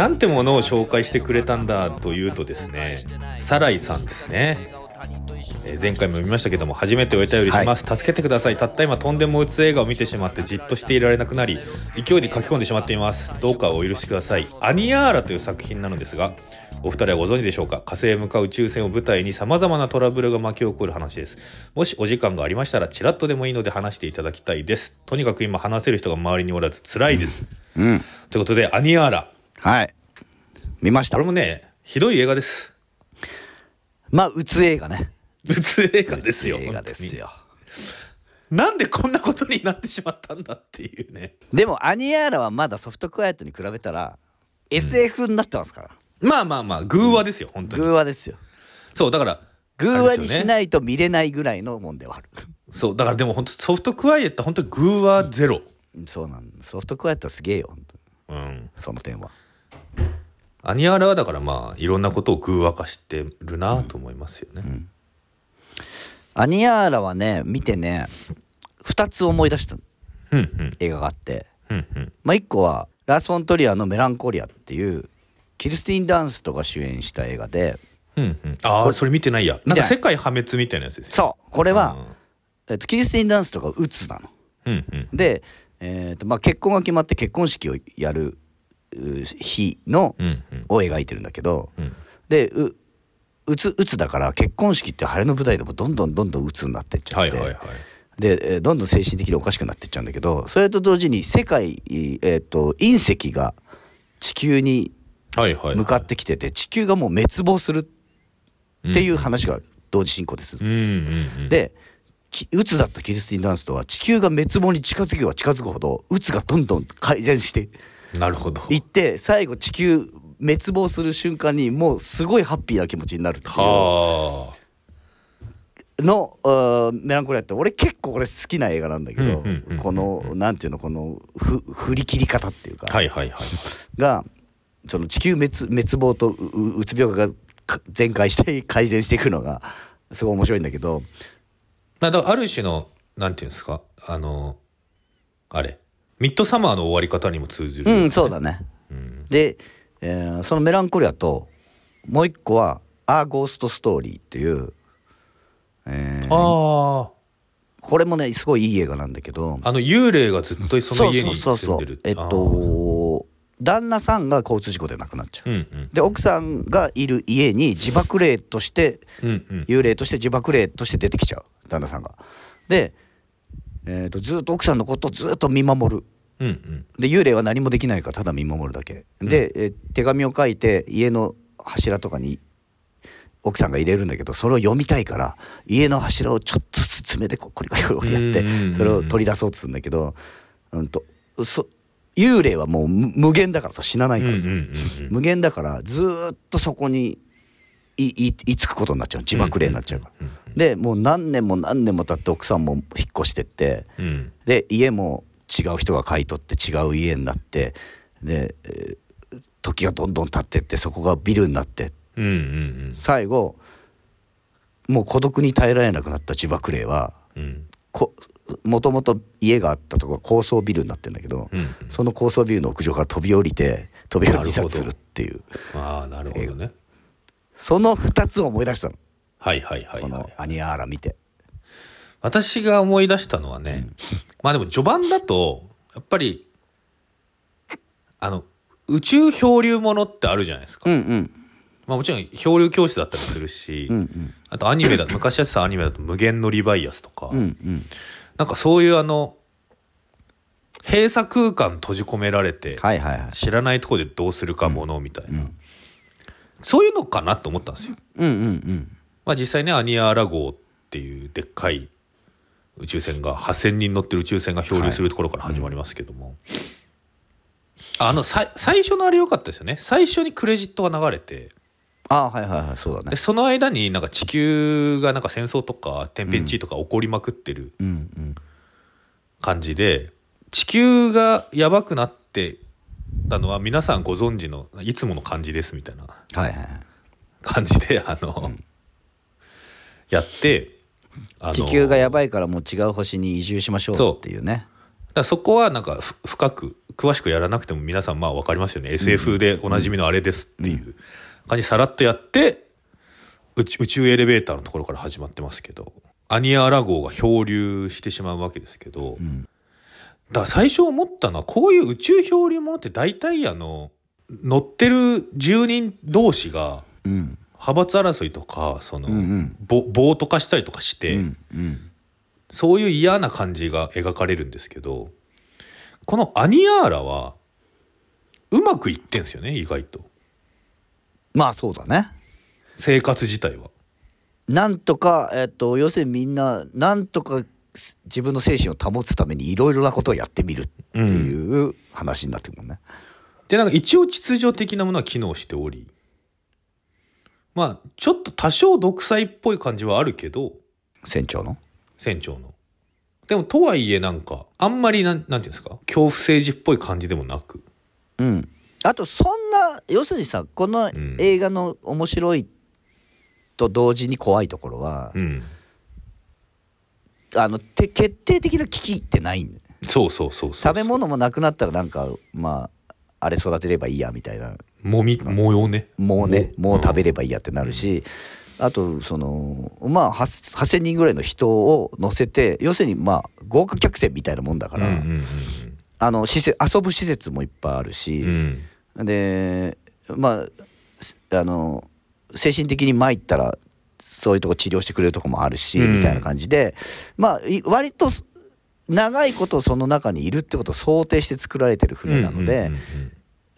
なんてものを紹介してくれたんだというとですねサライさんですね。えー前回も見ましたけども初めてお便りします、助けてください。たった今とんでも打つ映画を見てしまってじっとしていられなくなり勢いで書き込んでしまっています。どうかお許しください。アニヤーラという作品なのですがお二人はご存知でしょうか？火星へ向かう宇宙船を舞台に様々なトラブルが巻き起こる話です。もしお時間がありましたらチラッとでもいいので話していただきたいです。とにかく今話せる人が周りにおらず辛いです、うん。ということでアニヤーラはい。見ました。これもねひどい映画です。まあうつ映画ね。普通映画ですようつ映画ですよ。なんでこんなことになってしまったんだっていうね。でもアニヤーラはまだソフトクワイエットに比べたら SF になってますから、まあまあまあ偶話ですよ本当に。偶話ですよ。そうだから偶話にしいないと見れないぐらいのもんではある。そうだからでも本当ソフトクワイエット本当に偶話ゼロ。そうなんソフトクワイエットはすげえようん。その点はアニアラはだからまあいろんなことを偶話化してるなと思いますよね、アニヤーラはね見てね2つ思い出した。うんうん。映画があって。うんうん。まあ1個はラース・フォントリアの「メランコリア」っていうキルスティン・ダンスとが主演した映画で。うんうん。ああそれ見てないや。なんか世界破滅みたいなやつですよそうこれは、えっと、キリスティン・ダンスとかうつなの。うんうん。で、えーとまあ、結婚が決まって結婚式をやるう日のを描いてるんだけどうん。でううつうつだから結婚式って晴れの舞台でもどんどんどんどんうつになってっちゃって、はいはいはい。で、えーどんどん精神的におかしくなってっちゃうんだけどそれと同時に世界、えー、と隕石が地球にはいはい向かってきてて地球がもう滅亡するっていう話が同時進行です。うんうんうん。できうつだったキリスティン・ダンスとは地球が滅亡に近づけば近づくほどうつがどんどん改善してなるほど。いって最後地球滅亡する瞬間にもうすごいハッピーな気持ちになるっていう。はのメランコリアって俺結構これ好きな映画なんだけど、うんうんうんこのなんていうのこのふ振り切り方っていうか、あはいはいはい。がその地球滅滅亡とうつ病がか全開して 改善していくのがすごい面白いんだけど。ある種のなんていうんですかあのあれミッドサマーの終わり方にも通じる、うんそうだね。うん。で、えーそのメランコリアともう一個は「アー・ゴースト・ストーリー」っていう、えーあこれもねすごいいい映画なんだけどああの幽霊がずっとその家にそう。そうそう住んでるえっと旦那さんが交通事故で亡くなっちゃう。うんうんで奥さんがいる家に自爆霊としてうんうん。幽霊として自爆霊として出てきちゃう。旦那さんが。で、えーとずっと奥さんのことをずっと見守る。うんうん。で幽霊は何もできないからただ見守るだけ。で、えー手紙を書いて家の柱とかに奥さんが入れるんだけどそれを読みたいから家の柱をちょっとずつ爪でこうコリコリコリやってうんうんうんうん。それを取り出そうとするんだけど、うん、とそ幽霊はもう無無限だからさ死なないからさ、うんうんうんうん。無限だからずーっとそこにいいいつくことになっちゃう。自爆霊になっちゃうから。うんでもう何年も何年も経って奥さんも引っ越してってうん。うんで家も違う人が買い取って違う家になってで、えー時がどんどん経ってってそこがビルになって。うんうん最後もう孤独に耐えられなくなった自爆霊は。うん。もともと家があったとこが高層ビルになってんだけど、うんその高層ビルの屋上から飛び降りて飛び降り自殺するっていう。ああなるほどねその2つを思い出したの、はいはいはいこのはいアニアーラ見て。私が思い出したのはね、まあでも序盤だとやっぱりあの宇宙漂流ものってあるじゃないですか、うんうん。まあ、もちろん漂流教室だったりするし、うんうん。あとアニメだ 昔やってたアニメだと「無限のリバイアス」とか、うんうん。なんかそういうあの閉鎖空間閉じ込められて、はいはいはい。知らないところでどうするかものみたいな、うんそういうのかなと思ったんですよ。うんうんうん。まあ、実際ねアニアーラ号っていうでっかい宇宙船が8,000人乗ってる宇宙船が漂流するところから始まりますけども、あのさい最初のあれ良かったですよね。最初にクレジットが流れて。あはいはいはいそうだね。でその間になんか地球がなんか戦争とか天変地異とか起こりまくってるうんうん。感じで、地球がやばくなってたのは皆さんご存知のいつもの感じですみたいな。はいはいはい。感じであの、やって地球がやばいからもう違う星に移住しましょうっていうね。らそこはなんかふ深く詳しくやらなくても皆さんまあ分かりますよね、SF でおなじみのあれですっていう感じにさらっとやって宇宙エレベーターのところから始まってますけどアニアラ号が漂流してしまうわけですけど、んだから最初思ったのはこういう宇宙漂流ものって大体あの乗ってる住人同士がうん。派閥争いとかその、うんうん。ぼ暴徒化したりとかして、うんうん。そういう嫌な感じが描かれるんですけどこのアニアーラはうまくいってんすよね意外と。まあそうだね。生活自体は。なんとか、えっと、要するにみんななんとか自分の精神を保つためにいろいろなことをやってみるっていう話になってくるもんね。でなんか一応秩序的なものは機能しており。まあちょっと多少独裁っぽい感じはあるけど。船長の？船長の。でもとはいえなんかあんまりなんなんていうんですか？恐怖政治っぽい感じでもなく。うん、あとそんな要するにさこのん。映画の面白いと同時に怖いところは、うん、あのて決定的な危機ってない？そうそうそうそう食べ物もなくなったらなんかまああれ育てればいいやみたいな。もみ模様ね。もうねもう食べれればいいやってなるし、あとそのまあ8 8,000人ぐらいの人を乗せて要するにまあ豪華客船みたいなもんだから、うんうんあの施設遊ぶ施設もいっぱいあるし、うん。うんでまあすあの精神的に参ったらそういうとこ治療してくれるとこもあるし、うんみたいな感じでまあい割とす長いことその中にいるってことを想定して作られてる船なので、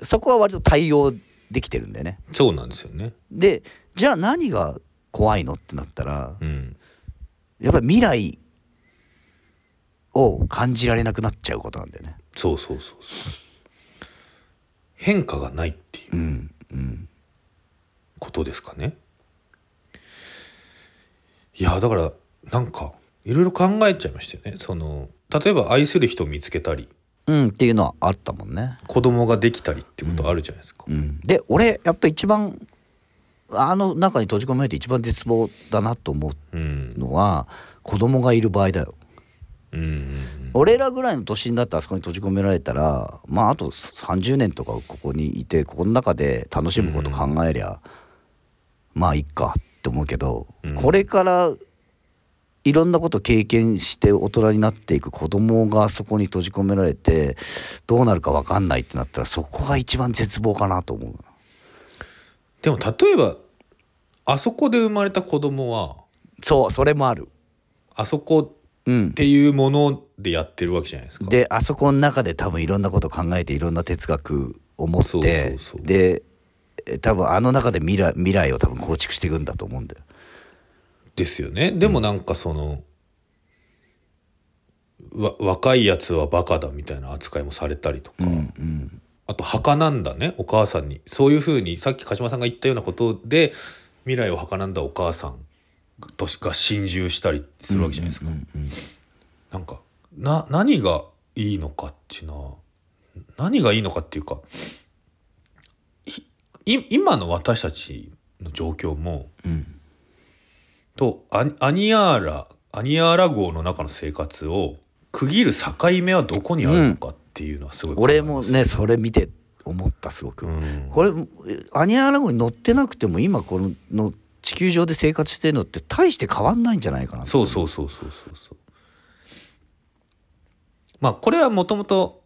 そこは割と対応できてるんだよね。そうなんですよね。でじゃあ何が怖いのってなったらうん、やっぱり未来を感じられなくなっちゃうことなんだよね。そうそうそうそう。変化がないっていううんうんことですかね。いやだからなんかいろいろ考えちゃいましたよね。その例えば愛する人を見つけたりうん、っていうのはあったもんね。子供ができたりってことあるじゃないですか。うん、で俺やっぱ一番あの中に閉じ込められて一番絶望だなと思うんうのは子供がいる場合だよ。うんうん俺らぐらいの年になってあそこに閉じ込められたらまああと30年とかここにいてここの中で楽しむこと考えりゃ、まあいっかって思うけど、うんこれからいろんなこと経験して大人になっていく子供がそこに閉じ込められてどうなるか分かんないってなったらそこが一番絶望かなと思う。でも例えばあそこで生まれた子供はそうそれもある。あそこうんっ、ていうものでやってるわけじゃないですか。であそこの中で多分いろんなこと考えていろんな哲学を持ってそうそうそうでえ多分あの中で未来未来を多分構築していくんだと思うんだよ。ですよね。でもなんかその、わ若いやつはバカだみたいな扱いもされたりとか、うんうん。あと墓なんだねお母さんに。そういうふうにさっき鹿島さんが言ったようなことで未来を墓なんだお母さんとしが心中したりするわけじゃないですか、うんうん。なんかな何がいいのかっていうのは何がいいのかっていうか今の私たちの状況もうん。とアニアニアーラアニアーラ号の中の生活を区切る境目はどこにあるのかっていうのはすごい考え俺もねそれ見て思ったすごく。うん。これアニアラ号に乗ってなくても今このの地球上で生活してるのって大して変わんないんじゃないかなそうそうそうそうそうそう。まあこれはもともと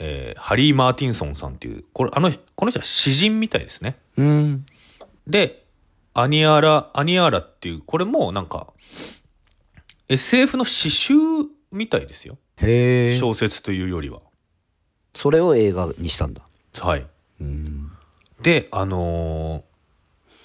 えーハリー・マーティンソンさんっていうこれあのこの人は詩人みたいですねう。うんでアニアラアニアーラっていうこれもなんか SF の詩集みたいですよへえ。小説というよりはそれを映画にしたんだ。はいうんであのー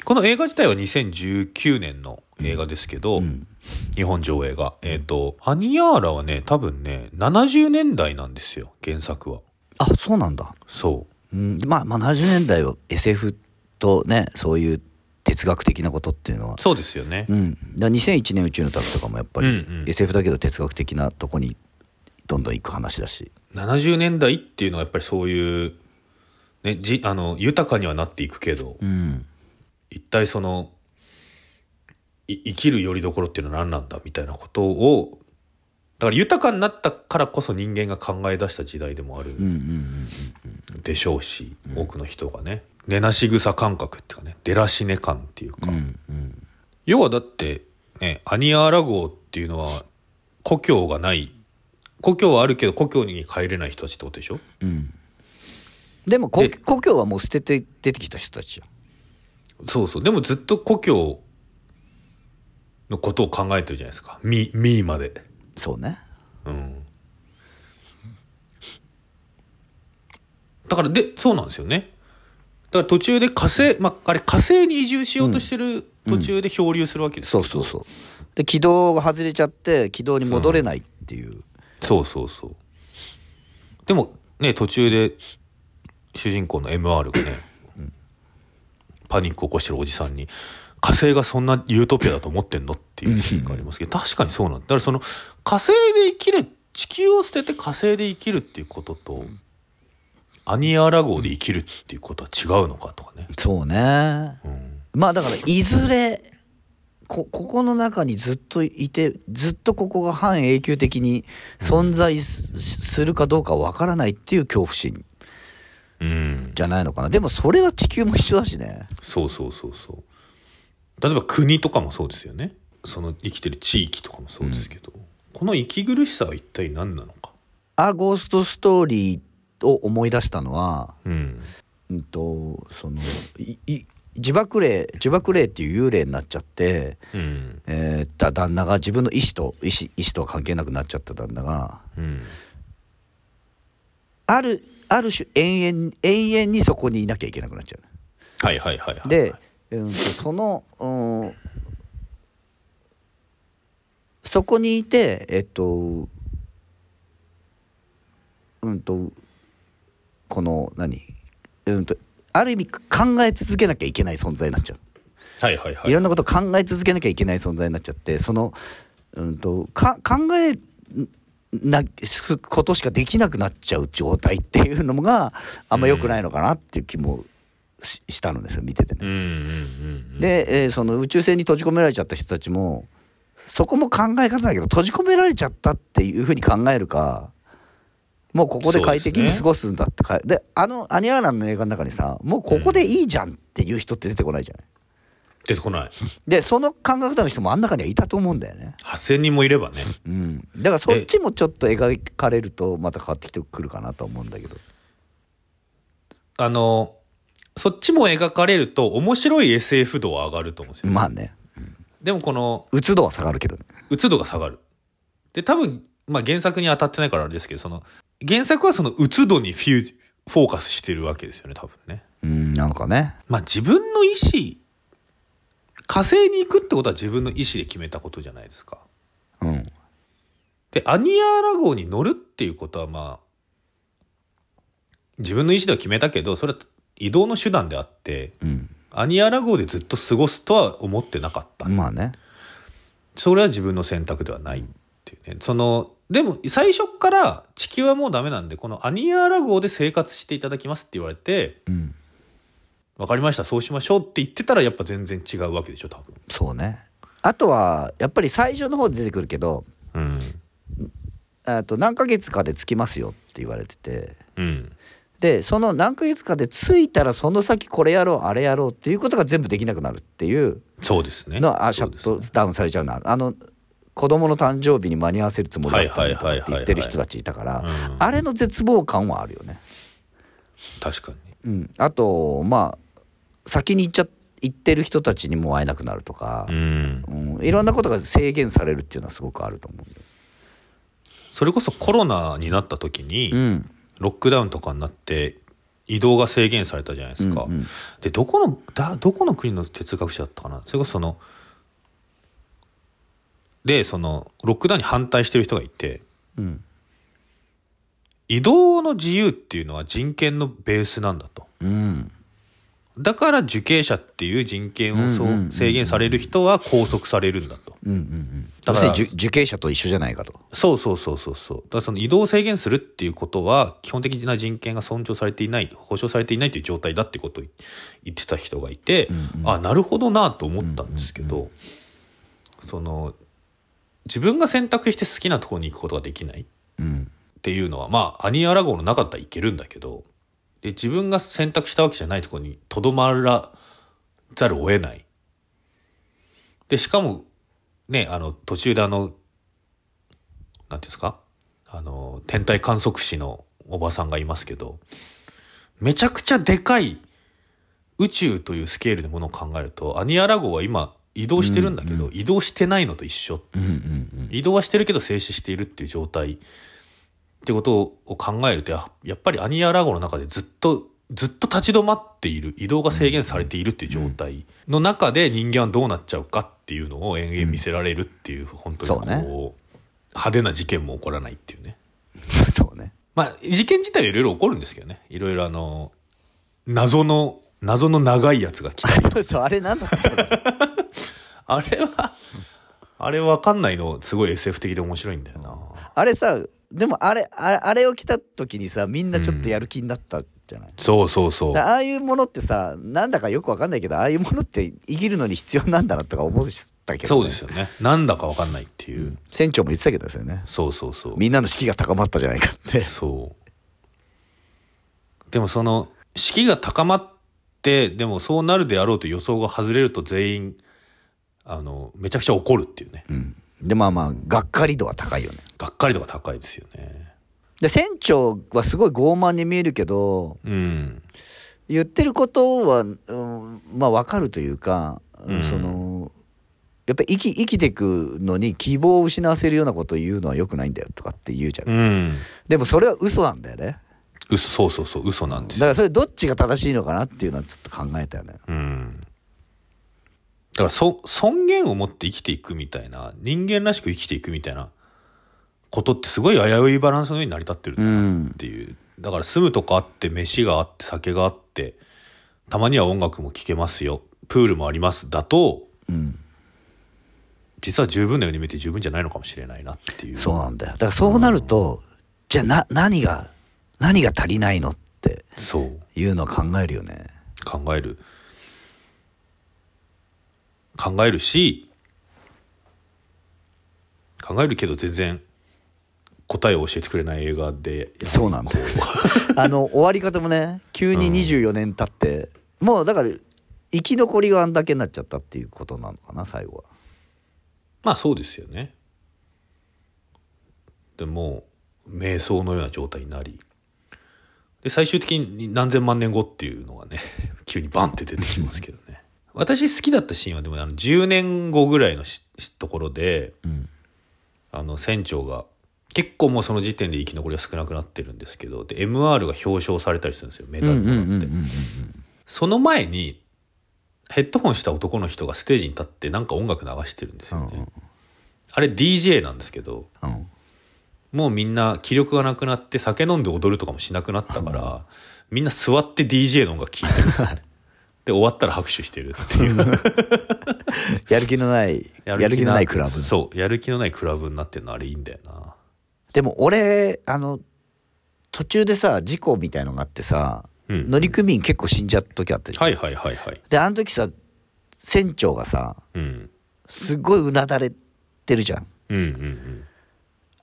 この映画自体は2019年の映画ですけど、うん。日本上映が。えっ、とアニアーラはね多分ね70年代なんですよ原作は。あそうなんだ。そう。ん、まあ、まあ70年代は SF とねそういう哲学的なことっていうのは。う、そうですよね。うん、だから2001年宇宙の旅とかもやっぱりうんうん。SF だけど哲学的なとこにどんどん行く話だし、70年代っていうのはやっぱりそういう、ね、じあの豊かにはなっていくけど。うん、一体そのい生きる拠り所っていうのは何なんだみたいなことをから豊かになったからこそ人間が考え出した時代でもあるでしょうし、多くの人がね。寝なし草感覚っていうかね。出らし寝感っていうか、うんうん。要はだってねアニアーラ号っていうのは故郷がない。故郷はあるけど故郷に帰れない人たちってことでしょ？うん。でも故郷はもう捨てて出てきた人たちじゃんそうそう。でもずっと故郷のことを考えてるじゃないですか「み」みーまで。そうね。うん。だからでそうなんですよね。だから途中で火星まああれ火星に移住しようとしてる途中で漂流するわけですけど。そうそうそう。で軌道が外れちゃって軌道に戻れないっていう、そうそうそう。でもね途中で主人公の MR がね、パニックを起こしてるおじさんに「火星がそんなユートピアだと思ってんの?」っていうシーンがありますけど確かにそうなんだ。だからその火星で生きる地球を捨てて火星で生きるっていうこととアニアラ号で生きるっていうことは違うのかとかね、そうね。うん、まあだからいずれこここの中にずっといてずっとここが半永久的に存在す,、するかどうかわからないっていう恐怖心うん、じゃないのかな。でもそれは地球も一緒だしね。そうそうそうそう。例えば国とかもそうですよね。その生きてる地域とかもそうですけど、この息苦しさは一体何なのか「あゴーストストーリー」を思い出したのは、うん。うんとそのいい自爆霊自爆霊っていう幽霊になっちゃって、うん。えーだ旦那が自分の意思と意思意思とは関係なくなっちゃった旦那がうん。あるある種永遠永遠にそこにいなきゃいけなくなっちゃう。はいはいはいはいで、うんとその、うんそこにいてえっとうんとこの何うんとある意味考え続けなきゃいけない存在になっちゃう。はいはいはいいろんなことを考え続けなきゃいけない存在になっちゃってその、うん、とか考えなすことしかできなくなっちゃう状態っていうのがあんま良くないのかなっていう気もしたのですよ見ててね。で、えーその宇宙船に閉じ込められちゃった人たちもそこも考え方だけど閉じ込められちゃったっていうふうに考えるかもうここで快適に過ごすんだってかで,、あのアニアーランの映画の中にさもうここでいいじゃんっていう人って出てこないじゃない。出てこない。でその考え方の人もあん中にはいたと思うんだよね。8,000人もいればね。うん、だからそっちもちょっと描かれるとまた変わってきてくるかなと思うんだけど。あのそっちも描かれると面白い SF 度は上がると思うんですよ、まあね。でもこのうつ度は下がるけどね。うつ度が下がる。で多分、まあ、原作に当たってないからあれですけどその原作はそのうつ度にフューフォーカスしてるわけですよね多分ね。うんなのかね。まあ自分の意思火星に行くってことは自分の意思で決めたことじゃないですか。うん。でアニアーラ号に乗るっていうことはまあ自分の意思では決めたけどそれは移動の手段であってうん。アニアーラ号でずっと過ごすとは思ってなかった、まあね。それは自分の選択ではないっていうね。そのでも最初から地球はもうダメなんでこのアニアーラ号で生活していただきますって言われてうん分かりましたそうしましょうって言ってたらやっぱ全然違うわけでしょ多分。そうね。あとはやっぱり最初の方で出てくるけどうん。あと何ヶ月かで着きますよって言われてて。うん。でその何ヶ月かで着いたらその先これやろうあれやろうっていうことが全部できなくなるっていうそうですね。のはあシャットダウンされちゃうな。あの子供の誕生日に間に合わせるつもりだったのとかって言ってる人たちいたからうん。あれの絶望感はあるよね。確かに。うん、あとまあ先に行っちゃ行ってる人たちにも会えなくなるとかう、ん。うんいろんなことが制限されるっていうのはすごくあると思う。それこそコロナになった時に、うん。ロックダウンとかになって移動が制限されたじゃないですか、うんうん。でどこのだどこの国の哲学者だったかなそれこそそのでそのロックダウンに反対してる人がいてうん。移動の自由っていうのは人権のベースなんだと。うんだから受刑者っていう人権をそう制限される人は拘束されるんだと。うんうんうん。だから受受刑者と一緒じゃないかと。そうそうそうそうそう。だからその移動を制限するっていうことは基本的な人権が尊重されていない保障されていないという状態だってことを言ってた人がいて、うんうん。あなるほどなと思ったんですけど、その自分が選択して好きなところに行くことができないっうんていうのはまあアニアラ号の中だったらいけるんだけどで自分が選択したわけじゃないところにとどまらざるを得ない。でしかもねあの途中であのなんていうんですか？あの天体観測士のおばさんがいますけどめちゃくちゃでかい宇宙というスケールでものを考えるとアニアラ号は今移動してるんだけど、移動してないのと一緒。うんうん。移動はしてるけど静止しているっていう状態ってことを考えるとややっぱりアニアラ号の中でずっとずっと立ち止まっている移動が制限されているっていう状態の中で人間はどうなっちゃうかっていうのを延々見せられるっていう本当にこうね派手な事件も起こらないっていうね。う んそうね。まあ事件自体はいろいろ起こるんですけどね。いろいろあの謎の謎の長いやつが来たり。そうそうあれなんだっ あれはあれわかんないのすごい SF 的で面白いんだよな。あれさでもあれあれあれを着た時にさみんなちょっとやる気になったじゃない、そうそうそう。ああいうものってさなんだかよくわかんないけどああいうものって生きるのに必要なんだなとか思うしたけど、ね、そうですよね。なんだかわかんないっていう、船長も言ってたけどですよね。そうそうそう。みんなの士気が高まったじゃないかって。そう。でもその士気が高まってでもそうなるであろうと予想が外れると全員あのめちゃくちゃ怒るっていうね。うんでまあまあがっかり度は高いよね。がっかり度が高いですよね。で船長はすごい傲慢に見えるけどうん。言ってることは、うん、まあわかるというか、うん。そのやっぱり生き生きていくのに希望を失わせるようなことを言うのはよくないんだよとかって言うじゃん、うん。でもそれは嘘なんだよね。嘘そうそうそう嘘なんですよ。だからそれどっちが正しいのかなっていうのはちょっと考えたよね。うんだからそ尊厳を持って生きていくみたいな人間らしく生きていくみたいなことってすごい危ういバランスの上に成り立ってるんだなうん。っていう。だから住むとこあって飯があって酒があってたまには音楽も聴けますよ。プールもありますだとうん。実は十分なように見えて十分じゃないのかもしれないなっていう。そうなんだよ。だからそうなると、じゃあな何が何が足りないのってそう。いうのは考えるよね。考える考えるし考えるけど全然答えを教えてくれない映画でそうなんだよあの終わり方もね急に24年経って、もうだから生き残りがあんだけになっちゃったっていうことなのかな最後は。まあそうですよね。でもう瞑想のような状態になり。で最終的に何千万年後っていうのがね 急にバンって出てきますけど。ね私好きだったシーンはでもあの10年後ぐらいのしところでうん。あの船長が結構もうその時点で生き残りが少なくなってるんですけどで MR が表彰されたりするんですよメダルもらって、その前にヘッドホンした男の人がステージに立ってなんか音楽流してるんですよね、うんうん。あれ DJ なんですけどうん。もうみんな気力がなくなって酒飲んで踊るとかもしなくなったから、みんな座って DJ の音楽聴いてるんですよ。ね で終わったら拍手してるっていう。やる気のないやる気のないクラブ。そうやる気のないクラブになってるのあれいいんだよな。でも俺あの途中でさ事故みたいのがあってさ、うん。乗組員結構死んじゃった時あったじゃん、はいはいはいはい。であの時さ船長がさうん。すっごいうなだれてるじゃん。うんうんうん。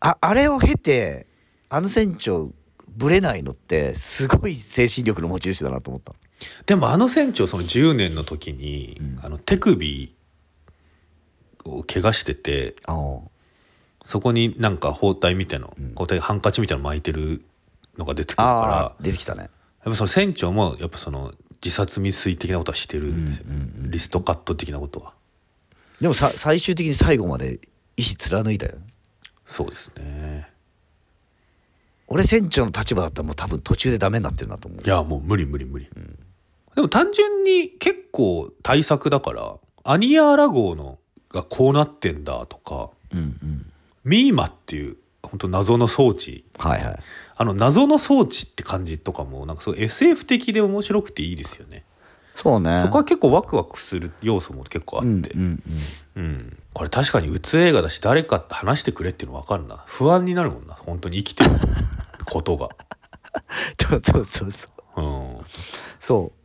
ああれを経てあの船長ぶれないのってすごい精神力の持ち主だなと思ったでもあの船長その10年の時に、うん。あの手首を怪我しててそこになんか包帯みたいな、うん。包帯ハンカチみたいなの巻いてるのが出てくるあからあ出てきたね。やっぱその船長もやっぱその自殺未遂的なことはしてるんですよ、うんうんうんリストカット的なことは。でもさ最終的に最後まで意志貫いたよそうですね。俺船長の立場だったらもう多分途中でダメになってるなと思う。いやもう無理無理無理、でも単純に結構対策だからアニアーラ号のがこうなってんだとかうんうんミーマっていう本当謎の装置。はいはい。あの謎の装置って感じとかもなんかそう SF 的で面白くていいですよね。そうね。そこは結構ワクワクする要素も結構あって、うんうんうん、これ確かにうつ映画だし誰かって話してくれっていうの分かるな。不安になるもんな。本当に生きてることが、そうそうそうそう。うん、そう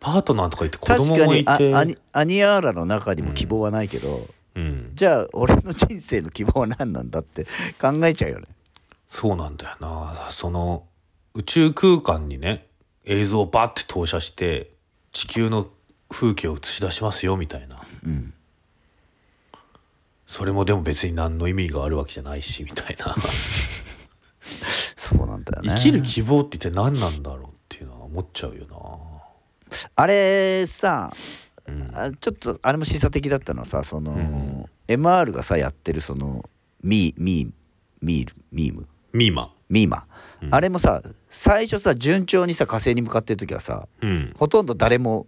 パートナーとか言って子確かに供もいて。あアニアニアーラの中にも希望はないけど、うん、じゃあ俺の人生の希望は何なんだって 考えちゃうよね。そうなんだよな。その宇宙空間にね映像をバッて投射して地球の風景を映し出しますよみたいな。うん。それもでも別に何の意味があるわけじゃないしみたいな。そうなんだよね。生きる希望って一体何なんだろうっていうのは思っちゃうよあれさなうん。あちょっとあれも示唆的だったのはさその、うん。MR がさやってるそのミーミーミールミームミーマ。ミーマ、うん。あれもさ最初さ順調にさ火星に向かってる時はさうん。ほとんど誰も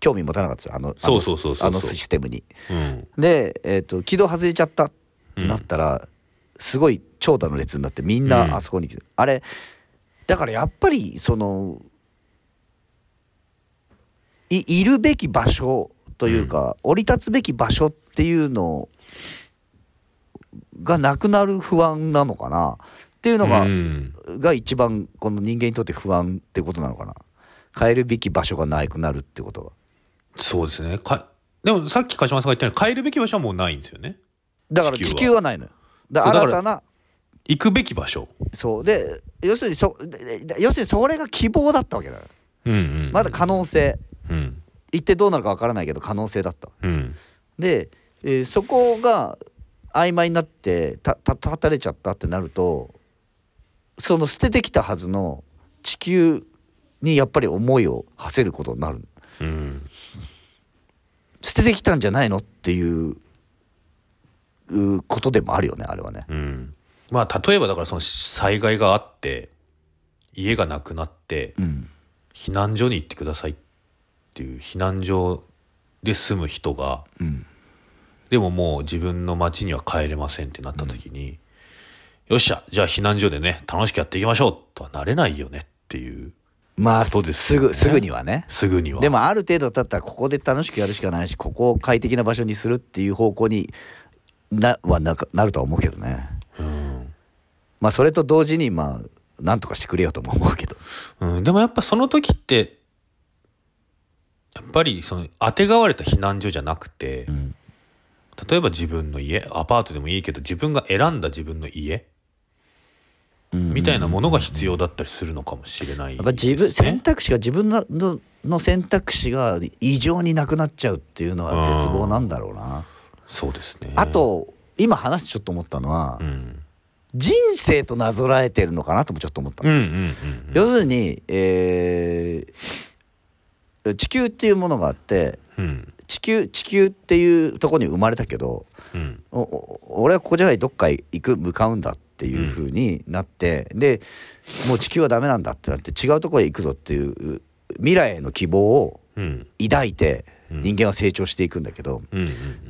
興味持たなかったあのあのあのシステムに。うん。で、えー、と軌道外れちゃったってなったら、すごい長蛇の列になってみんなあそこに来て、あれだからやっぱりそのいいるべき場所というか、降り立つべき場所っていうのがなくなる不安なのかな。っていうのが、うん。が一番この人間にとって不安ってことなのかな。変えるべき場所がなくなるってことは。そうですね。かでもさっき鹿島さんが言ったように変えるべき場所はもうないんですよね。だから地地球はないのよ。だ新たな行くべき場所。そう。で要するにそ要するにそれが希望だったわけだよ。うんうんまだ可能性。うん行ってどうなるかわからないけど可能性だった。うん。で、えーそこが曖昧になってたた立たれちゃったってなるとその捨ててきたはずの地球にやっぱり思いを馳せることになる。うん。捨ててきたんじゃないのっていううことでもあるよねあれはね。うん。まあ例えばだからその災害があって家がなくなってうん。避難所に行ってくださいっていう避難所で住む人がうん。でももう自分の町には帰れませんってなった時に、よっしゃじゃあ避難所でね楽しくやっていきましょうとはなれないよねっていうまあね。すぐすぐにはね。すぐには。でもある程度経ったらここで楽しくやるしかないしここを快適な場所にするっていう方向になはなかなるとは思うけどね。うん、まあそれと同時にまあなんとかしてくれよとも思うけど。うん、でもやっぱその時ってやっぱりそのあてがわれた避難所じゃなくて、うん。例えば自分の家アパートでもいいけど自分が選んだ自分の家みたいなものが必要だったりするのかもしれないやっぱ自分選択肢が自分ののの選択肢が異常になくなっちゃうっていうのは絶望なんだろうな。そうですね。あ、と今話してちょっと思ったのはうん、人生となぞらえてるのかなともちょっと思った要するに、えー地球っていうものがあってうん。地球地球っていうところに生まれたけどうん。おお俺はここじゃないどっか行く向かうんだっていう風になって、でもう地球はダメなんだってなって違うところへ行くぞっていう未来への希望をうん。抱いてうん。人間は成長していくんだけど、うんうん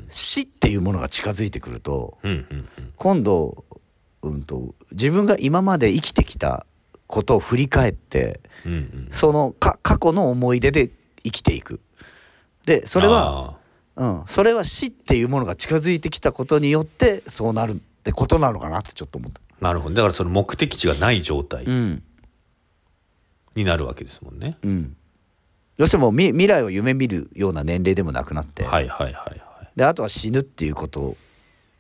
死っていうものが近づいてくるとうんうんうん。今度、うん、と自分が今まで生きてきたことを振り返ってうんうん。そのか過去の思い出で生きていく。でそれは、うん、それは死っていうものが近づいてきたことによってそうなるってことなのかなってちょっと思った。なるほど。だからその目的地がない状態うん。になるわけですもんね、うん、要するにもうみ未来を夢見るような年齢でもなくなって、はいはいはいはい。であとは死ぬっていうこと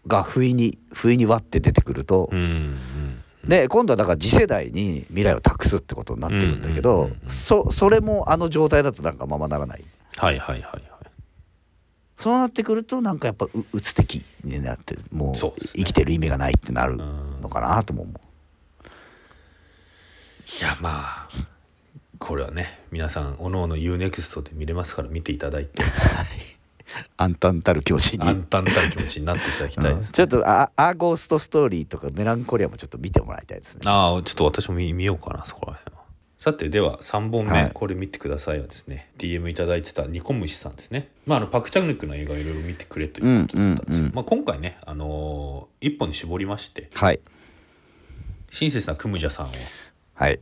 が不意に不意にわって出てくると、うんうんで今度はだから次世代に未来を託すってことになってるんだけど、うんうんうんうんそそれもあの状態だとなんかままならない。はいはいはいはい。そうなってくるとなんかやっぱう鬱的になってもう生きてる意味がないってなるうんのかなとも思う。いやまあこれはね皆さんおのおの UNEXT で見れますから見ていただいて 暗淡たる気持ちに、暗淡たる気持ちになっていただきたいです、うん。ちょっとあアーゴーストストーリーとかメランコリアもちょっと見てもらいたいですね。ああちょっと私も見見ようかなそこら辺は。さてでは3本目、はい。これ見てくださいはですね DM いただいてたニコムシさんですね、まあ、あのパク・チャンヌクの映画をいろいろ見てくれということだったんですけど、うんうんうん。まあ、今回ね、あのー一本に絞りまして。はい。親切なクムジャさんをはい。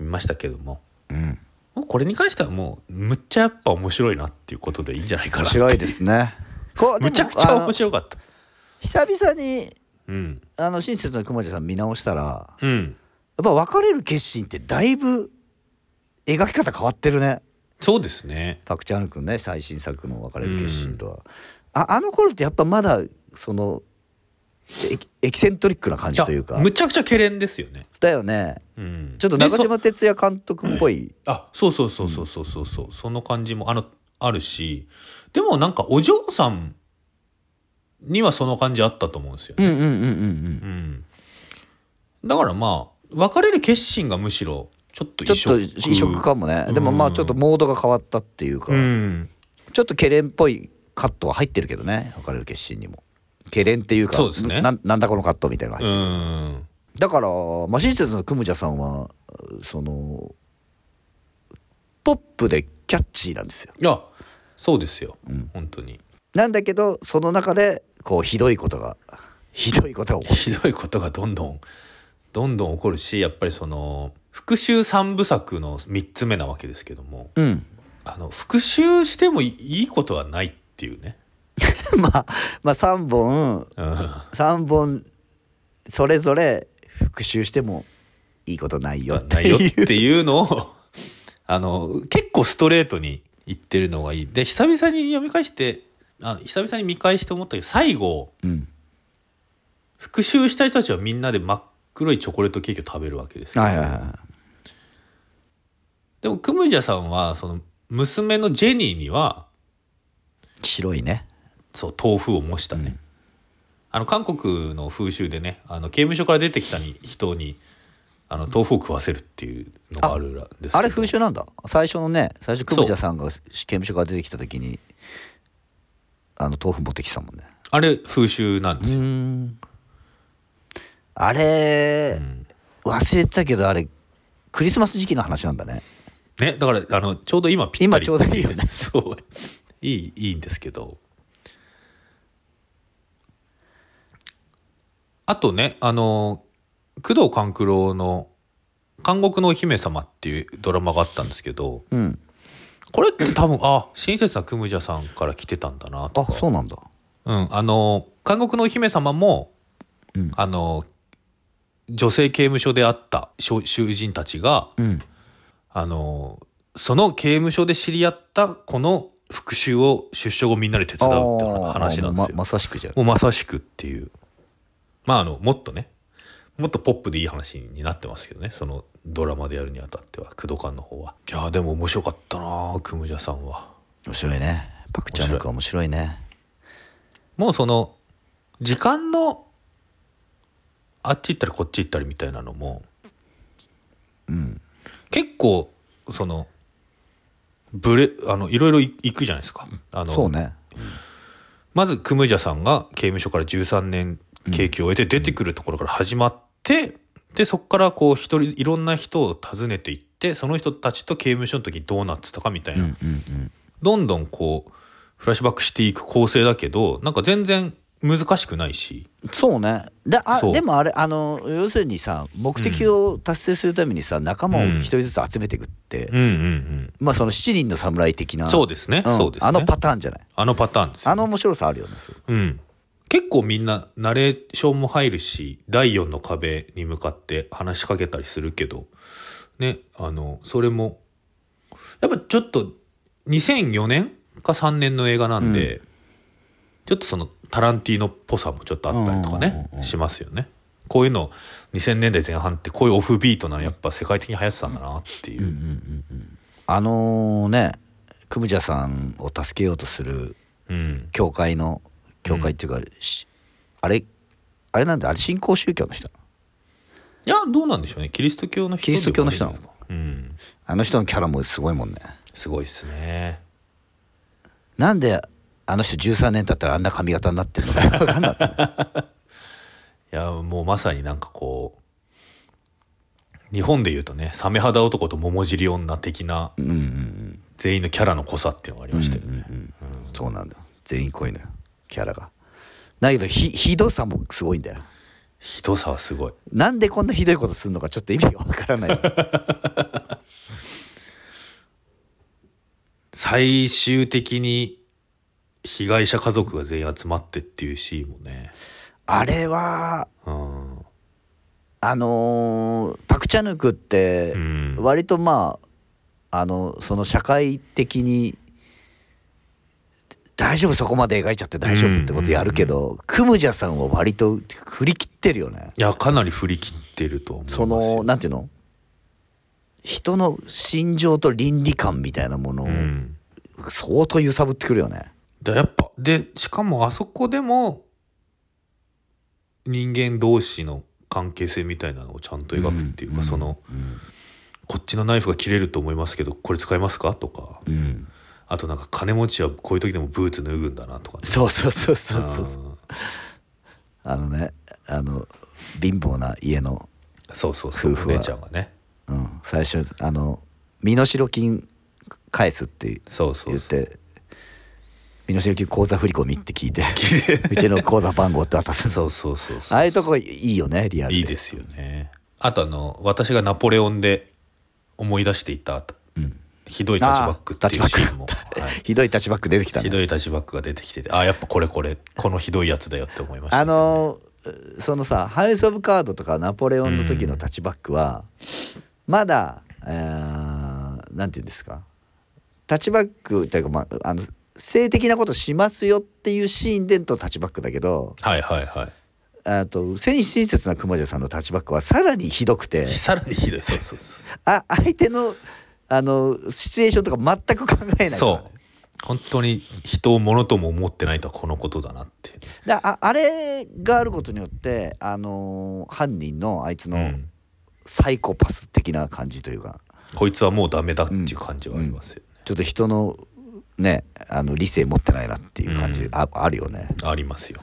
見ましたけども。うん、もうこれに関してはもうむっちゃやっぱ面白いなっていうことでいいんじゃないかな面白いですね。こむちゃくちゃ面白かった。久々にうん。あの親切な熊地さん見直したらうん。やっぱ別れる決心ってだいぶ描き方変わってるね。そうですね。パクチャンヌ君ね最新作の別れる決心とは。ああの頃ってやっぱまだそのエキエキセントリックな感じというか。やむちゃくちゃケレンですよね、だよねうん、ちょっと中で島哲也監督っぽい。そあそうそうそうそうそうそうそう。その感じもあのあるし。でもなんかお嬢さんにはその感じあったと思うんですよね、うんうんうんうんうん。だからまあ別れる決心がむしろちょっとちょっと異色かもね。でもまあちょっとモードが変わったっていうか、うん。ちょっとケレンっぽいカットは入ってるけどね。別れる決心にも。ケレンっていうかそうですね。ななんだこのカットみたいなのがう入ってる、んだからまあ親切のクムジャさんはそのポップでキャッチーなんですよ。いやそうですよ、うん。本当に。なんだけどその中でこうひどいことがひどいことがひどいことがどんどんどんどん起こるしやっぱりその復讐三部作の3つ目なわけですけどもうん。あの復讐してもいいことはないっていうね、まあまあ3本うん、3本それぞれ復習してもいいことないよってないうのを あの結構ストレートに言ってるのがいい。で久々に読み返してあ久々に見返して思ったけど最後うん。復讐した人たちはみんなで真っ黒いチョコレートケーキを食べるわけですけどはいはいはでもクムジャさんはその娘のジェニーにはい白いね。そう豆腐を模したね、あの韓国の風習でねあの刑務所から出てきたに人にあの豆腐を食わせるっていうのがあるらですけど。あれ風習なんだ？最初のね最初クムジャさんが刑務所から出てきた時にあの豆腐持ってきてたもんね。あれ風習なんですよ、ん。あれ、うん。忘れてたけどあれクリスマス時期の話なんだね。ねだからあのちょうど今ぴったり今ちょうどいいよね。そう。いいいいんですけどあとねあの工藤官九郎の「監獄のお姫様」っていうドラマがあったんですけどうん。これって多分あ親切なクムジャさんから来てたんだなとあかそうなんだ。うん、あの監獄のお姫様も、うん。あの女性刑務所であった囚囚人たちがうん。あのその刑務所で知り合ったこの復讐を出所後みんなで手伝うっていう話なんですよ。ままさしくじゃん。もうまさしくっていうまああのもっとねもっとポップでいい話になってますけどねそのドラマでやるにあたっては工藤館の方は。いやーでも面白かったなあクムジャさんは。面白いね。パクチャンヌクは面白いね。もうその時間のあっち行ったりこっち行ったりみたいなのもうん。結構そのブレあのいろいろい行くじゃないですか。あのそうね。まずクムジャさんが刑務所から13年刑期を終えて出てくるところから始まって、でそこからこう一人いろんな人を訪ねていってその人たちと刑務所の時どうなってたかみたいな、うんうんうん。どんどんこうフラッシュバックしていく構成だけどなんか全然難しくないし。そうね。であでもあれあの要するにさ目的を達成するためにさ、仲間を一人ずつ集めていくって、うんうんうん。まあその七人の侍的な。そうですね、うん。そうですね。あのパターンじゃない？あのパターンですよあの面白さあるよねうん。結構みんなナレーションも入るし、第4の壁に向かって話しかけたりするけど、ね、あの、それも、やっぱちょっと2004年か3年の映画なんで、ちょっとそのタランティーノっぽさもちょっとあったりとかうんうんねうんう、んしますよね。こういうの2000年代前半ってこういうオフビートなのやっぱ世界的に流行ってたんだなっていう。あのねクムジャさんを助けようとするうん。教会の教会っていうか、しあれあれなんだあれ新興宗教の人いや、どうなんでしょうね。キリスト教の人キリスト教の人なの？うん。あの人のキャラもすごいもんね。すごいっすね。なんであの人13年経ったらあんな髪型になってるのか分かんなかったいやもうまさになんかこう日本で言うとねサメ肌男と桃尻女的なうんうんうん。全員のキャラの濃さっていうのがありましたよね、そうなんだ。よ全員濃いのよキャラが。だけどひひどさもすごいんだよ。ひどさはすごい。なんでこんなひどいことするのかちょっと意味がわからない。最終的に被害者家族が全員集まってっていうシーンもね、あれはうん。あのーパク・チャヌクってうん。割とまああのその社会的に大丈夫そこまで描いちゃって大丈夫ってことやるけど、クムジャさんは割と振り切ってるよね。いやかなり振り切ってると思いますそのなんていうの？人の心情と倫理観みたいなものをうん。相当揺さぶってくるよね。だやっぱでしかもあそこでも人間同士の関係性みたいなのをちゃんと描くっていうか、うん。そのうん。こっちのナイフが切れると思いますけどこれ使いますか？とか。うんあとなんか金持ちはこういう時でもブーツ脱ぐんだなとかね。そうそうそうそうそうそう。ああのねあの貧乏な家の、ーそうそうそう。夫婦は。お姉ちゃんがね。うん、最初あの身代金返すってそうそう言っそうて身代金口座振り込みって聞いてうちの口座番号って渡すそうそうそうそう。ああいうとこいいよねリアルで。いいですよね。あとあの私がナポレオンで思い出していたうんひどいタッチバックっていうシーンも、はいひどいタッチバック出てきたね。ひどいタッチバックが出てきててあやっぱこれこれこのひどいやつだよって思いました、あのそのさハウス・オブ・カードとかナポレオンの時のタッチバックは、まだ、えーなんて言うんですか？タッチバックというか、まあ、あの性的なことしますよっていうシーンでのタッチバックだけどはいはいはい。あと戦士親切な熊谷さんのタッチバックはさらにひどくて。さらにひどい。そうそうそう。あ相手のあのシチュエーションとか全く考えないねそう。本当に人をものとも思ってないとはこのことだなって。だああれがあることによってあのー犯人のあいつのうん。サイコパス的な感じというか、こいつはもうダメだっていう感じはありますよね、ちょっと人のねあの理性持ってないなっていう感じ、うん。ああるよね。ありますよ。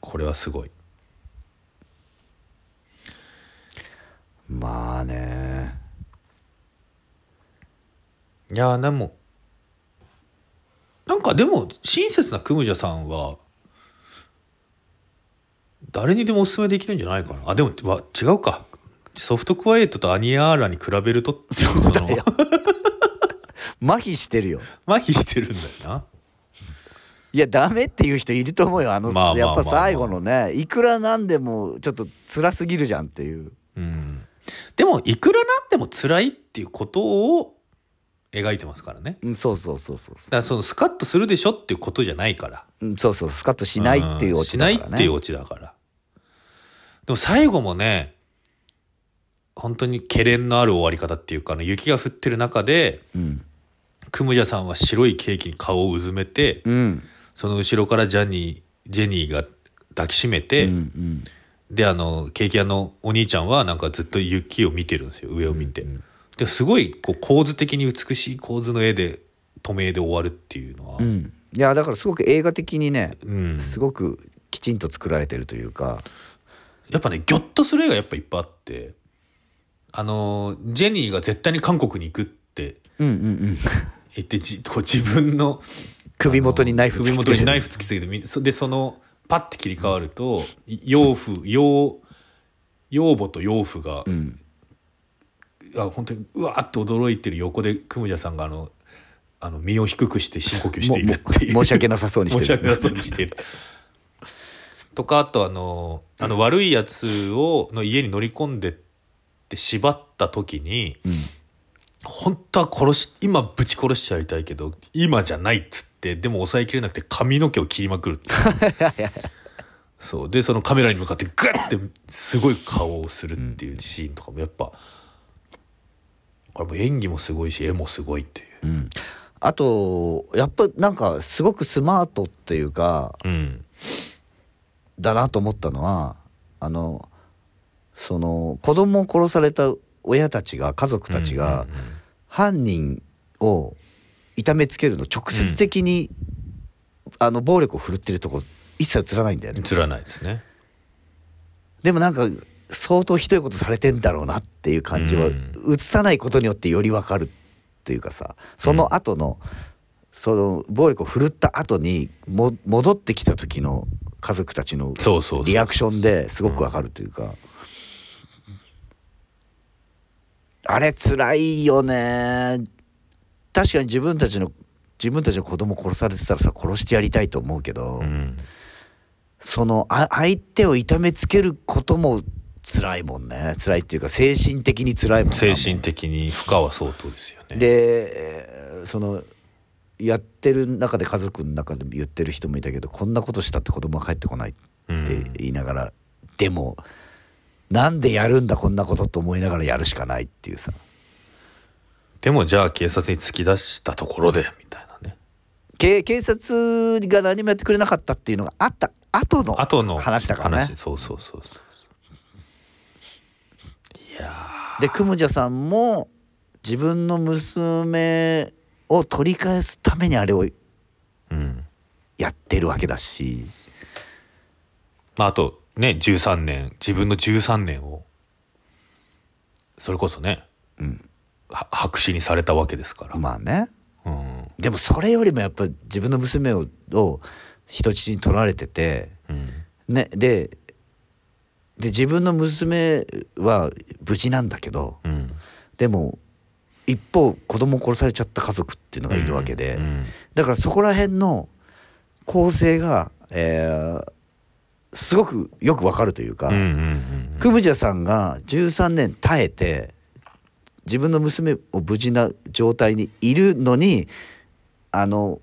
これはすごいまあね。いやーでもなんかでも親切なクムジャさんは誰にでもおすすめできるんじゃないかな。あでもわ違うか。ソフトクワイエットとアニアーラに比べるとそうだよ。麻痺してるよ。麻痺してるんだよな。いやダメっていう人いると思うよ。あの、やっぱ最後のねいくらなんでもちょっと辛すぎるじゃんっていう。うんでもいくらなんでも辛いっていうことを描いてますからね。うんそうそうそうそうそだからそのスカッとするでしょっていうことじゃないから。ううんそうそうスカッとしないっていうオチだからね。しないっていうオチだから。でも最後もね本当にけれんのある終わり方っていうか雪が降ってる中でうん。クムジャさんは白いケーキに顔をうずめてうん。その後ろからジャニージェニーが抱きしめて、うんうんであのケーキ屋のお兄ちゃんはなんかずっと雪を見てるんですよ上を見て、うんですごいこう構図的に美しい構図の絵で透明で終わるっていうのは、うん。いやだからすごく映画的にねうん。すごくきちんと作られてるというか。やっぱねギョッとする絵がやっぱいっぱいあって。あのジェニーが絶対に韓国に行くってうんうんうん。言ってじこう自分の首元にナイフ突きつけて。首元にナイフ突きつけてみそでそのパッて切り替わると養父養養母と養父が、うん。あ本当にうわーっと驚いてる横でクムジャさんがあのあの身を低くして深呼吸しているっていう。も申し訳なさそうにしてる。申し訳なそうにしている。とかあとあのあの悪いやつをの家に乗り込んでって縛った時にうん本当は殺し今ぶち殺しちゃいたいけど今じゃないっつってでも抑えきれなくて髪の毛を切りまくる そう。でそのカメラに向かってグッてすごい顔をするっていうシーンとかもやっぱ、これも演技もすごいし絵もすごいっていう。うん。あとやっぱなんかすごくスマートっていうかうん。だなと思ったのはあのその子供を殺された親たちが家族たちが犯人を痛めつけるの直接的に、あの暴力を振るってるとこ一切映らないんだよね。映らないですね。でもなんか相当ひどいことされてんだろうなっていう感じはうん。映さないことによってよりわかるっていうかさその後の、その暴力を振るった後にも戻ってきた時の家族たちのそうそうそう。リアクションですごくわかるというか、あれ辛いよね。確かに自分たちの自分たちの子供殺されてたらさ殺してやりたいと思うけど、うんそのあ相手を痛めつけることも辛いもんね。辛いっていうか精神的に辛いもんな精神的に負荷は相当ですよね。でえーそのやってる中で家族の中で言ってる人もいたけどこんなことしたって子供は帰ってこないってうん。言いながら、でもなんでやるんだこんなことと思いながらやるしかないっていうさ。でもじゃあ警察に突き出したところでみたいなね。警警察が何もやってくれなかったっていうのがあった。後の後の話だからね。話。そうそうそうそう。いやでクムジャさんも自分の娘を取り返すためにあれをやってるわけだし。まああとね13年自分の13年をそれこそね、うん。は白紙にされたわけですから、まあね。うん。でもそれよりもやっぱ自分の娘をを人質に取られててうん。ねでで自分の娘は無事なんだけどうん。でも一方子供を殺されちゃった家族っていうのがいるわけで、うん。だからそこら辺の構成が、えーすごくよくわかるというか、うんうんうんクムジャさんが13年耐えて自分の娘を無事な状態にいるのにあの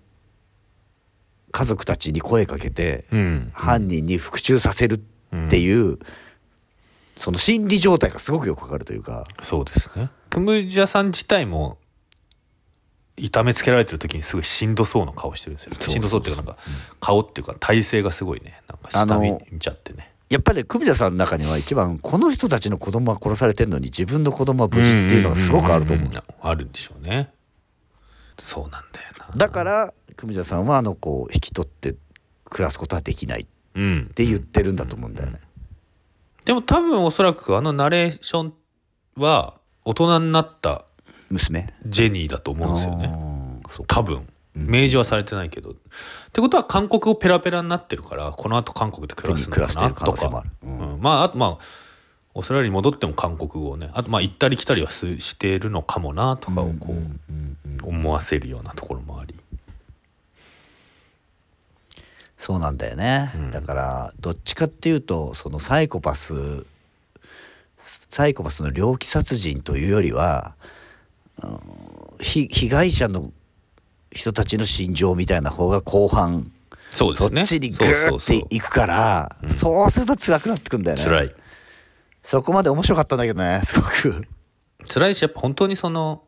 家族たちに声かけてうん犯人に復讐させるっていう、その心理状態がすごくよくわかるというか。そうですね。クムジャさん自体も痛めつけられてる時にすごいしんどそうな顔してるんですよ。しんどそうっていうかなんか顔っていうか体勢がすごいね。なんか下見ちゃってね。やっぱりクムジャさんの中には一番この人たちの子供は殺されてるのに自分の子供は無事っていうのがすごくあると思う。んんん。ん。あるんでしょうね。そうなんだよな。だからクムジャさんはあの子を引き取って暮らすことはできないっうん。て言ってるんだと思うんだよね。でも多分おそらくあのナレーションは大人になった娘。ジェニーだと思うんですよね。多分。明示はされてないけど、ってことは韓国語ペラペラになってるからこの後韓国で暮らすの暮らしてかなとかる、うん。うん。まああとまあオーストラリアに戻っても韓国語をねあとまあ行ったり来たりはすしてるのかもなとかをこう、うんうんうん思わせるようなところもあり。そうなんだよね、うん。だからどっちかっていうとそのサイコパスサイコパスの猟奇殺人というよりは、うん被被害者の人たちの心情みたいな方が後半そっそうですね。ちにグーっていくからそうすると辛くなってくんだよね。辛い。そこまで面白かったんだけどね すごく。辛いしやっぱ本当にその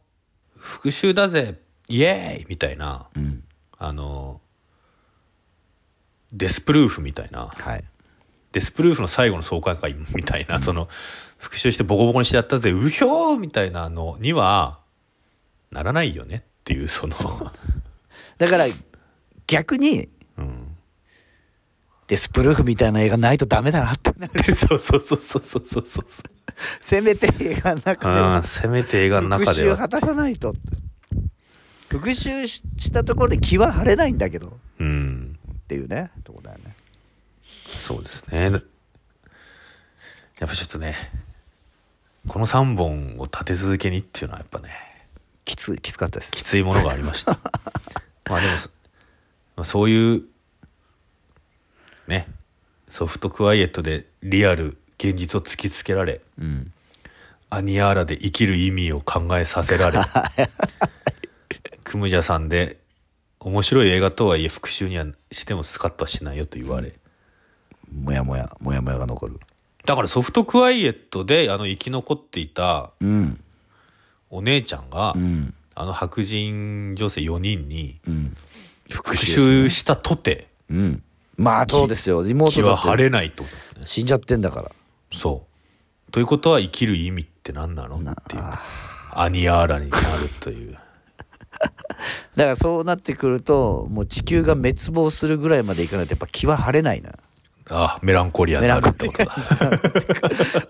復讐だぜイエーイみたいなうん。あのデスプルーフみたいなはい。デスプルーフの最後の爽快会みたいな、その復讐してボコボコにしてやったぜうひょーみたいなのにはならないよねっていうその。だから逆にうん、デスプルーフみたいな映画ないとダメだなってなる。そうそうそうそうそうそうそうせめて映画の中でうもんせめて映画の中では。復讐果たさないと。復讐ししたところで気は晴れないんだけど。うん。っていうねとこだよね。そうですね。やっぱちょっとねこの3本を立て続けにっていうのはやっぱねきつきつかったです。きついものがありました。まあでもそまあそういうねソフトクワイエットでリアル現実を突きつけられうん。アニヤーラで生きる意味を考えさせられ クムジャさんで面白い映画とはいえ復讐にはしてもスカッとはしないよと言われ、もやもやもやもやが残る。だからソフトクワイエットであの生き残っていたうんお姉ちゃんが、うん。あの白人女性4人にうん。復復讐讐したとてうん。まあそうですよ。妹気はだって。晴れないと。ね死んじゃってんだから。そう。ということは生きる意味って何なの？っていう。アニヤーラになるという。だからそうなってくるともう地球が滅亡するぐらいまでいかないとやっぱ気は晴れないなあメランコリアになるってことだ。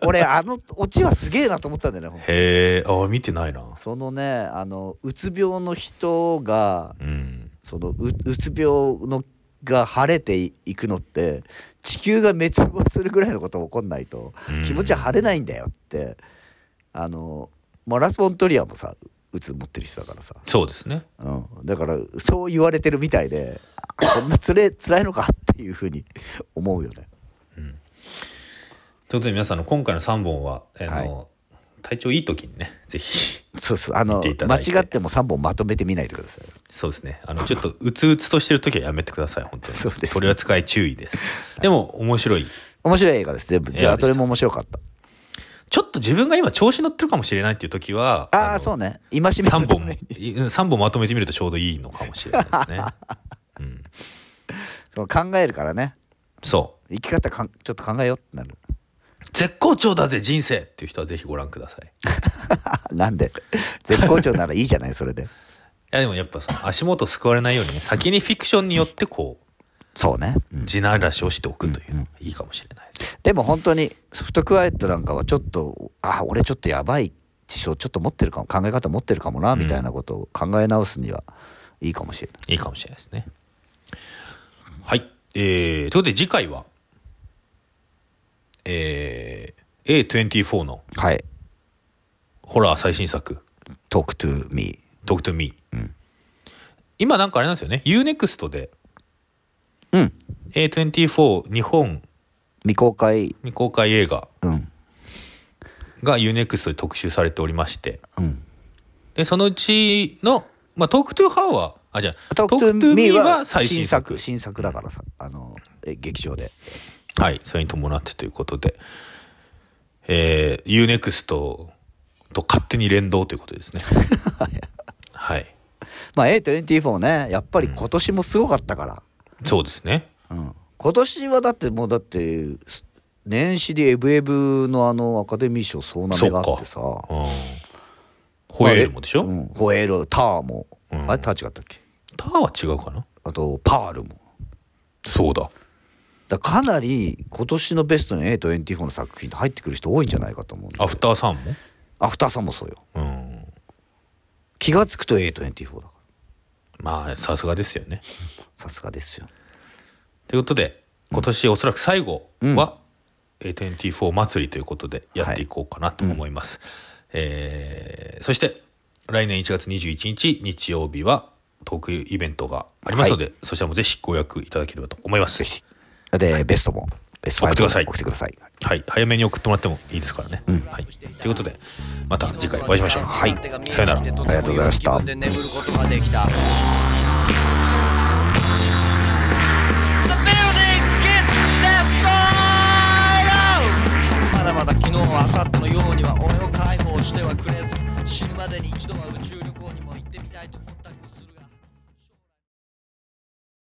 俺あのオチはすげえなと思ったんだよねへえ。あ見てないな。そのねあのうつ病の人がうん。そのううつ病のが晴れていいくのって地球が滅亡するぐらいのことが起こんないとうん。気持ちは晴れないんだよって。あのマラス・ボントリアもさうつ持ってる人だからさ、そうですね。うん、だからそう言われてるみたいであそんなつれ辛いのかっていうふうに 思うよね。ということで皆さんあの今回の3本はあの、はい。体調いい時にねぜひそうそう。あの間違っても3本まとめてみないでください。そうですね。あのちょっとうつうつとしてる時はやめてください本当に。そうです。ね取り扱い注意です。でも面白い。面白い映画です全部。じゃあどれも面白かった。ちょっと自分が今調子乗ってるかもしれないっていう時はああのそうね。今しめ3本うん三本まとめてみるとちょうどいいのかもしれないですね、考えるからね。そう。生き方かんちょっと考えようってなる。絶好調だぜ人生っていう人はぜひご覧ください。い なんで？絶好調ならいいじゃないそれで。やでもやっぱその足元救われないようにね先にフィクションによってこそうね、ううん。地ならしをしておくというのがいいかもしれないです、でも本当にソフトクワイエットなんかはちょっとあ俺ちょっとやばい事象ちょっと持ってるかも考え方持ってるかもなみたいなことを考え直すにはいいかもしれない、いいかもしれないですねはい。えー、ということで次回はえー、A24 のはい。ホラー最新作「Talk to me「Talk to Me」うん。今なんかあれなんですよね。UNEXT で」うん。A24 日本。未公開。未公開映画。うん。が UNEXT で特集されておりまして。うん。でそのうちの、まあ、トークトゥーハーはあじゃあ「Talk Talk to to me」Me は最新新作作。新作だからさあのえ劇場で。はいそれに伴ってということで。えー、UNEXT と勝手に連動ということですね。はい。まあ A24 ねやっぱり今年もすごかったから、そうですね。うん。今年はだってもうだって年始でエブエブのあのアカデミー賞総なめがあってさ。うん。ホエールもでしょ、うん、ホエールターも、うん。あれター違ったっけ？ターは違うかな？あとパールも。そうだ。だかなり今年のベストに A24 の作品って入ってくる人多いんじゃないかと思うんでアフターさんも？アフターさんもそうよ。うん。気が付くと A24 だかまあさすがですよね。ら さすがですよ。ということで今年おそらく最後は A24 祭りということでやっていこうかなと思います、えーそして来年1月21日日曜日はトークイベントがありますので、そちらもぜひご予約いただければと思います。ぜひ。でベストも。ベスト5送ってください。送ってください。はい。早めに送ってもらってもいいですからね、はい、ということでまた次回お会いしましょう。はい。さよなら。ありがとうございました!まだまだ昨日明後日のようには俺を解放してはくれず。死ぬまでに一度は宇宙